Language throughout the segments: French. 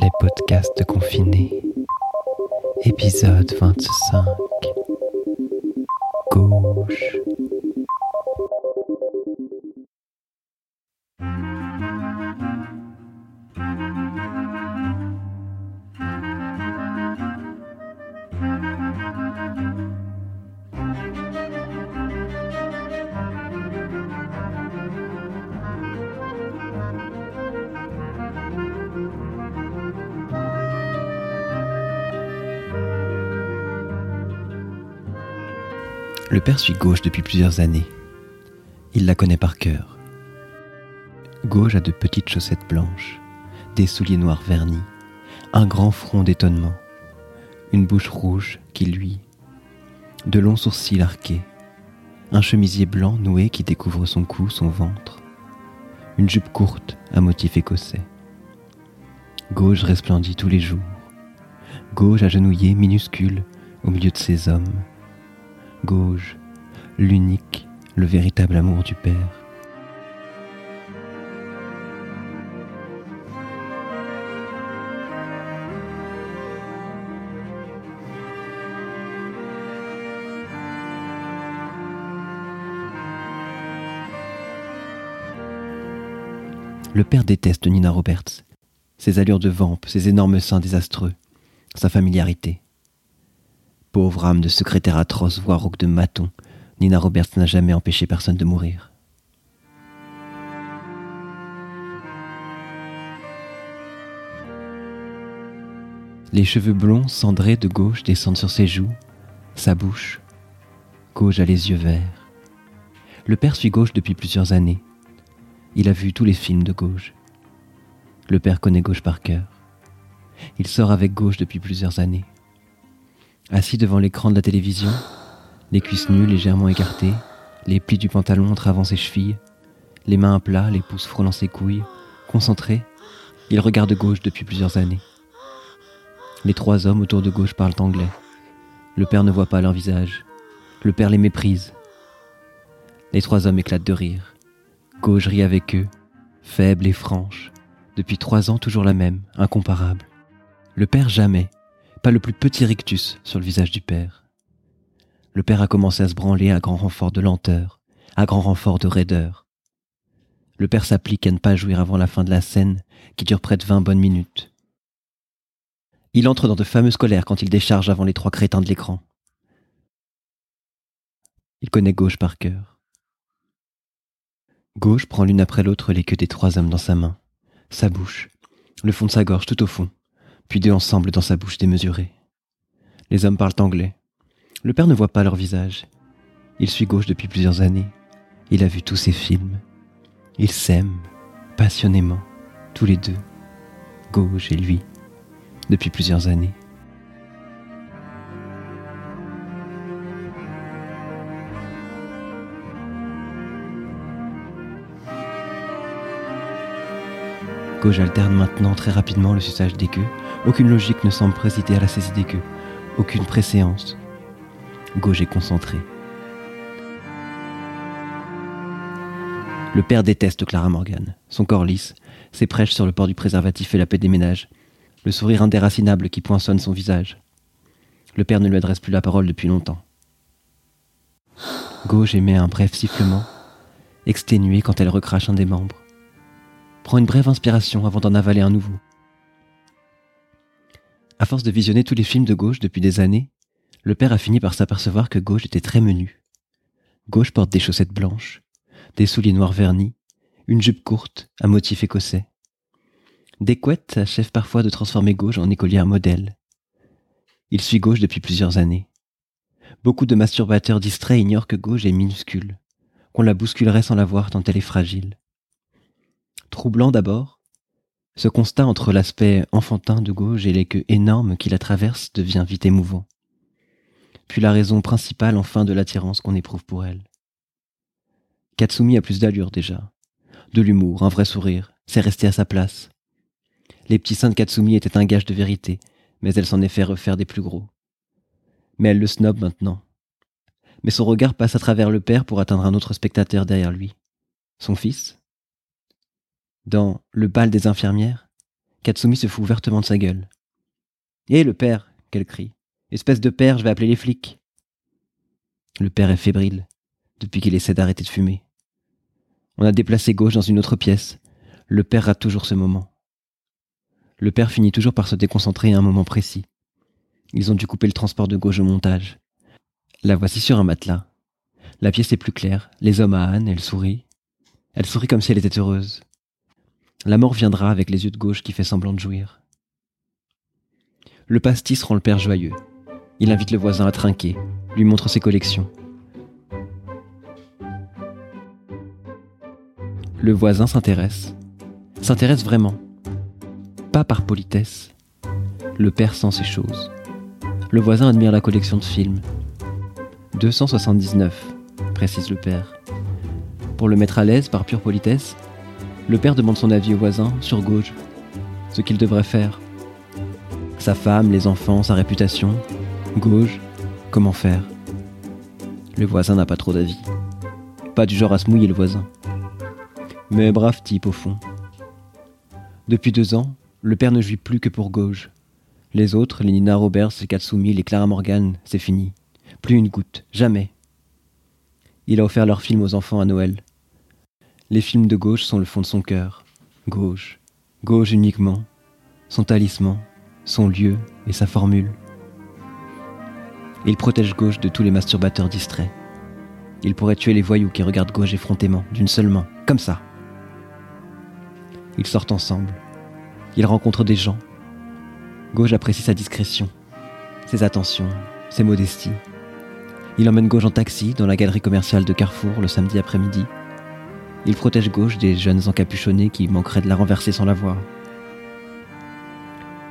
Les podcasts confinés. Épisode 25. Gauche. Le père suit Gauche depuis plusieurs années. Il la connaît par cœur. Gauche a de petites chaussettes blanches, des souliers noirs vernis, un grand front d'étonnement, une bouche rouge qui luit, de longs sourcils arqués, un chemisier blanc noué qui découvre son cou, son ventre, une jupe courte à motif écossais. Gauche resplendit tous les jours. Gauche agenouillé, minuscule, au milieu de ses hommes. Gauche, l'unique, le véritable amour du Père. Le père déteste Nina Roberts, ses allures de vampe, ses énormes seins désastreux, sa familiarité. Pauvre âme de secrétaire atroce, voire rauque de maton, Nina Roberts n'a jamais empêché personne de mourir. Les cheveux blonds cendrés de gauche descendent sur ses joues, sa bouche. Gauche a les yeux verts. Le père suit Gauche depuis plusieurs années. Il a vu tous les films de Gauche. Le père connaît Gauche par cœur. Il sort avec Gauche depuis plusieurs années. Assis devant l'écran de la télévision, les cuisses nues légèrement écartées, les plis du pantalon entravant ses chevilles, les mains à plat, les pouces frôlant ses couilles, concentré, il regarde Gauche depuis plusieurs années. Les trois hommes autour de Gauche parlent anglais. Le père ne voit pas leur visage. Le père les méprise. Les trois hommes éclatent de rire. Gauche rit avec eux, faible et franche. Depuis trois ans, toujours la même, incomparable. Le père jamais, pas le plus petit rictus sur le visage du père. Le père a commencé à se branler à grand renfort de lenteur, à grand renfort de raideur. Le père s'applique à ne pas jouir avant la fin de la scène, qui dure près de vingt bonnes minutes. Il entre dans de fameuses colères quand il décharge avant les trois crétins de l'écran. Il connaît Gauche par cœur. Gauche prend l'une après l'autre les queues des trois hommes dans sa main, sa bouche, le fond de sa gorge tout au fond, puis deux ensemble dans sa bouche démesurée. Les hommes parlent anglais. Le père ne voit pas leur visage. Il suit Gauche depuis plusieurs années. Il a vu tous ses films. Ils s'aiment, passionnément, tous les deux, Gauche et lui, depuis plusieurs années. Gauche alterne maintenant très rapidement le suçage des queues. Aucune logique ne semble présider à la saisie des queues. Aucune préséance. Gauche est concentré. Le père déteste Clara Morgan. Son corps lisse, ses prêches sur le port du préservatif et la paix des ménages, le sourire indéracinable qui poinçonne son visage. Le père ne lui adresse plus la parole depuis longtemps. Gauche émet un bref sifflement, exténué quand elle recrache un des membres prend une brève inspiration avant d'en avaler un nouveau. À force de visionner tous les films de Gauche depuis des années, le père a fini par s'apercevoir que Gauche était très menu. Gauche porte des chaussettes blanches, des souliers noirs vernis, une jupe courte à motif écossais. Des couettes achèvent parfois de transformer Gauche en écolière modèle. Il suit Gauche depuis plusieurs années. Beaucoup de masturbateurs distraits ignorent que Gauche est minuscule, qu'on la bousculerait sans la voir tant elle est fragile. Troublant d'abord, ce constat entre l'aspect enfantin de gauche et les queues énormes qui la traversent devient vite émouvant. Puis la raison principale enfin de l'attirance qu'on éprouve pour elle. Katsumi a plus d'allure déjà. De l'humour, un vrai sourire, c'est resté à sa place. Les petits seins de Katsumi étaient un gage de vérité, mais elle s'en est fait refaire des plus gros. Mais elle le snob maintenant. Mais son regard passe à travers le père pour atteindre un autre spectateur derrière lui. Son fils dans Le bal des infirmières, Katsumi se fout ouvertement de sa gueule. Hé, le père qu'elle crie. Espèce de père, je vais appeler les flics. Le père est fébrile, depuis qu'il essaie d'arrêter de fumer. On a déplacé gauche dans une autre pièce. Le père rate toujours ce moment. Le père finit toujours par se déconcentrer à un moment précis. Ils ont dû couper le transport de gauche au montage. La voici sur un matelas. La pièce est plus claire, les hommes à Anne, elle sourit. Elle sourit comme si elle était heureuse. La mort viendra avec les yeux de gauche qui fait semblant de jouir. Le pastis rend le père joyeux. Il invite le voisin à trinquer, lui montre ses collections. Le voisin s'intéresse. S'intéresse vraiment. Pas par politesse. Le père sent ces choses. Le voisin admire la collection de films. 279, précise le père. Pour le mettre à l'aise par pure politesse, le père demande son avis au voisin sur gauche, ce qu'il devrait faire. Sa femme, les enfants, sa réputation. Gauche, comment faire? Le voisin n'a pas trop d'avis. Pas du genre à se mouiller le voisin. Mais brave type au fond. Depuis deux ans, le père ne jouit plus que pour gauche. Les autres, les Nina Roberts, les Katsumi, les Clara Morgan, c'est fini. Plus une goutte, jamais. Il a offert leurs films aux enfants à Noël. Les films de gauche sont le fond de son cœur. Gauche. Gauche uniquement. Son talisman, son lieu et sa formule. Il protège gauche de tous les masturbateurs distraits. Il pourrait tuer les voyous qui regardent gauche effrontément, d'une seule main, comme ça. Ils sortent ensemble. Ils rencontrent des gens, Gauche apprécie sa discrétion, ses attentions, ses modesties. Il emmène Gauche en taxi dans la galerie commerciale de Carrefour le samedi après-midi. Il protège Gauche des jeunes encapuchonnés qui manqueraient de la renverser sans la voir.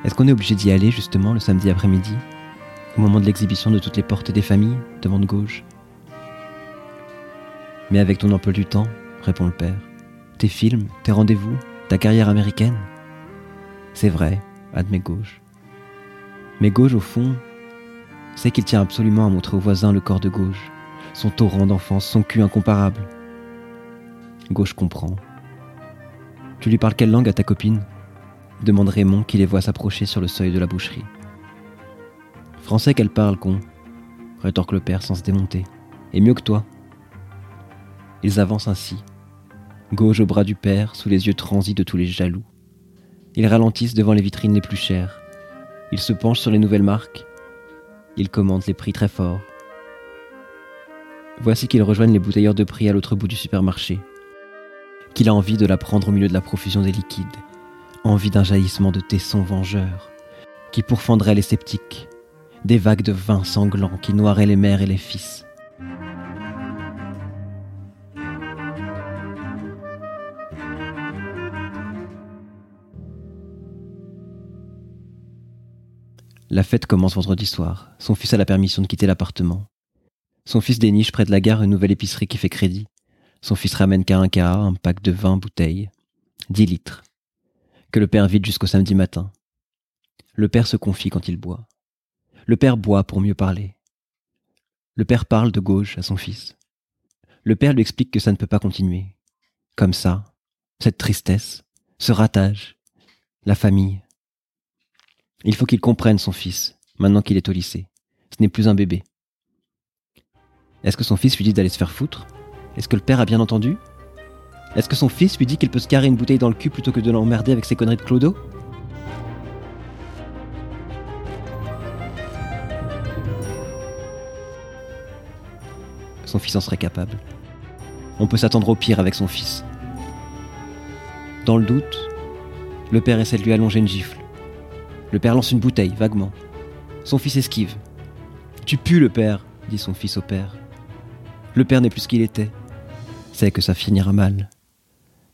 Est-ce qu'on est obligé d'y aller justement le samedi après-midi, au moment de l'exhibition de toutes les portes des familles, demande Gauche. Mais avec ton emploi du temps, répond le père, tes films, tes rendez-vous, ta carrière américaine. C'est vrai, admet Gauche. Mais Gauche, au fond, sait qu'il tient absolument à montrer au voisin le corps de Gauche, son torrent d'enfance, son cul incomparable. Gauche comprend. Tu lui parles quelle langue à ta copine? demande Raymond qui les voit s'approcher sur le seuil de la boucherie. Français qu'elle parle, con, rétorque le père sans se démonter. Et mieux que toi. Ils avancent ainsi, Gauche au bras du père, sous les yeux transis de tous les jaloux. Ils ralentissent devant les vitrines les plus chères, il se penche sur les nouvelles marques. Il commente les prix très fort. Voici qu'il rejoignent les bouteilleurs de prix à l'autre bout du supermarché. Qu'il a envie de la prendre au milieu de la profusion des liquides. Envie d'un jaillissement de tessons vengeurs qui pourfendrait les sceptiques. Des vagues de vin sanglant qui noieraient les mères et les fils. La fête commence vendredi soir. Son fils a la permission de quitter l'appartement. Son fils déniche près de la gare une nouvelle épicerie qui fait crédit. Son fils ramène un cas un pack de 20 bouteilles. 10 litres. Que le père vide jusqu'au samedi matin. Le père se confie quand il boit. Le père boit pour mieux parler. Le père parle de gauche à son fils. Le père lui explique que ça ne peut pas continuer. Comme ça, cette tristesse, ce ratage, la famille, il faut qu'il comprenne son fils, maintenant qu'il est au lycée. Ce n'est plus un bébé. Est-ce que son fils lui dit d'aller se faire foutre? Est-ce que le père a bien entendu? Est-ce que son fils lui dit qu'il peut se carrer une bouteille dans le cul plutôt que de l'emmerder avec ses conneries de clodo? Son fils en serait capable. On peut s'attendre au pire avec son fils. Dans le doute, le père essaie de lui allonger une gifle. Le père lance une bouteille, vaguement. Son fils esquive. Tu pues le père, dit son fils au père. Le père n'est plus ce qu'il était. Sait que ça finira mal.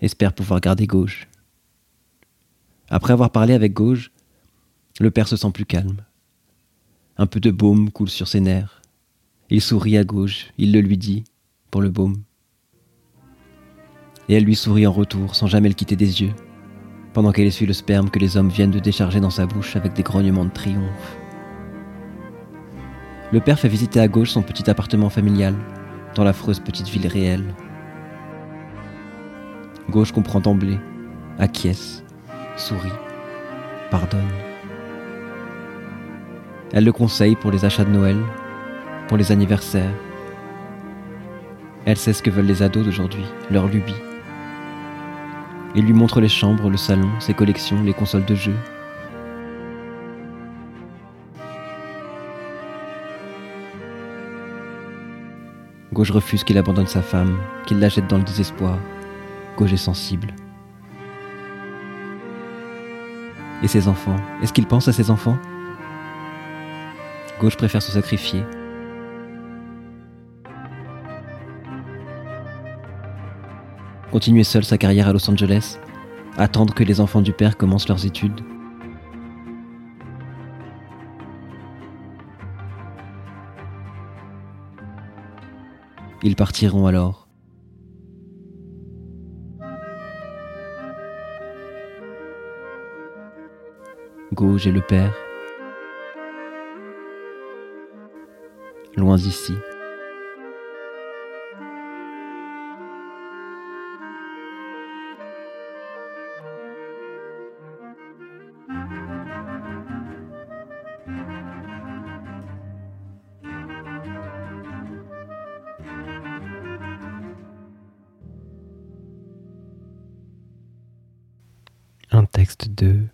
Espère pouvoir garder gauche. Après avoir parlé avec gauche, le père se sent plus calme. Un peu de baume coule sur ses nerfs. Il sourit à gauche, il le lui dit, pour le baume. Et elle lui sourit en retour, sans jamais le quitter des yeux pendant qu'elle essuie le sperme que les hommes viennent de décharger dans sa bouche avec des grognements de triomphe. Le père fait visiter à gauche son petit appartement familial, dans l'affreuse petite ville réelle. Gauche comprend d'emblée, acquiesce, sourit, pardonne. Elle le conseille pour les achats de Noël, pour les anniversaires. Elle sait ce que veulent les ados d'aujourd'hui, leur lubie. Il lui montre les chambres, le salon, ses collections, les consoles de jeux. Gauche refuse qu'il abandonne sa femme, qu'il la jette dans le désespoir. Gauche est sensible. Et ses enfants Est-ce qu'il pense à ses enfants? Gauche préfère se sacrifier. Continuer seul sa carrière à Los Angeles, attendre que les enfants du père commencent leurs études. Ils partiront alors. Gauche et le père. Loin d'ici. Un texte de.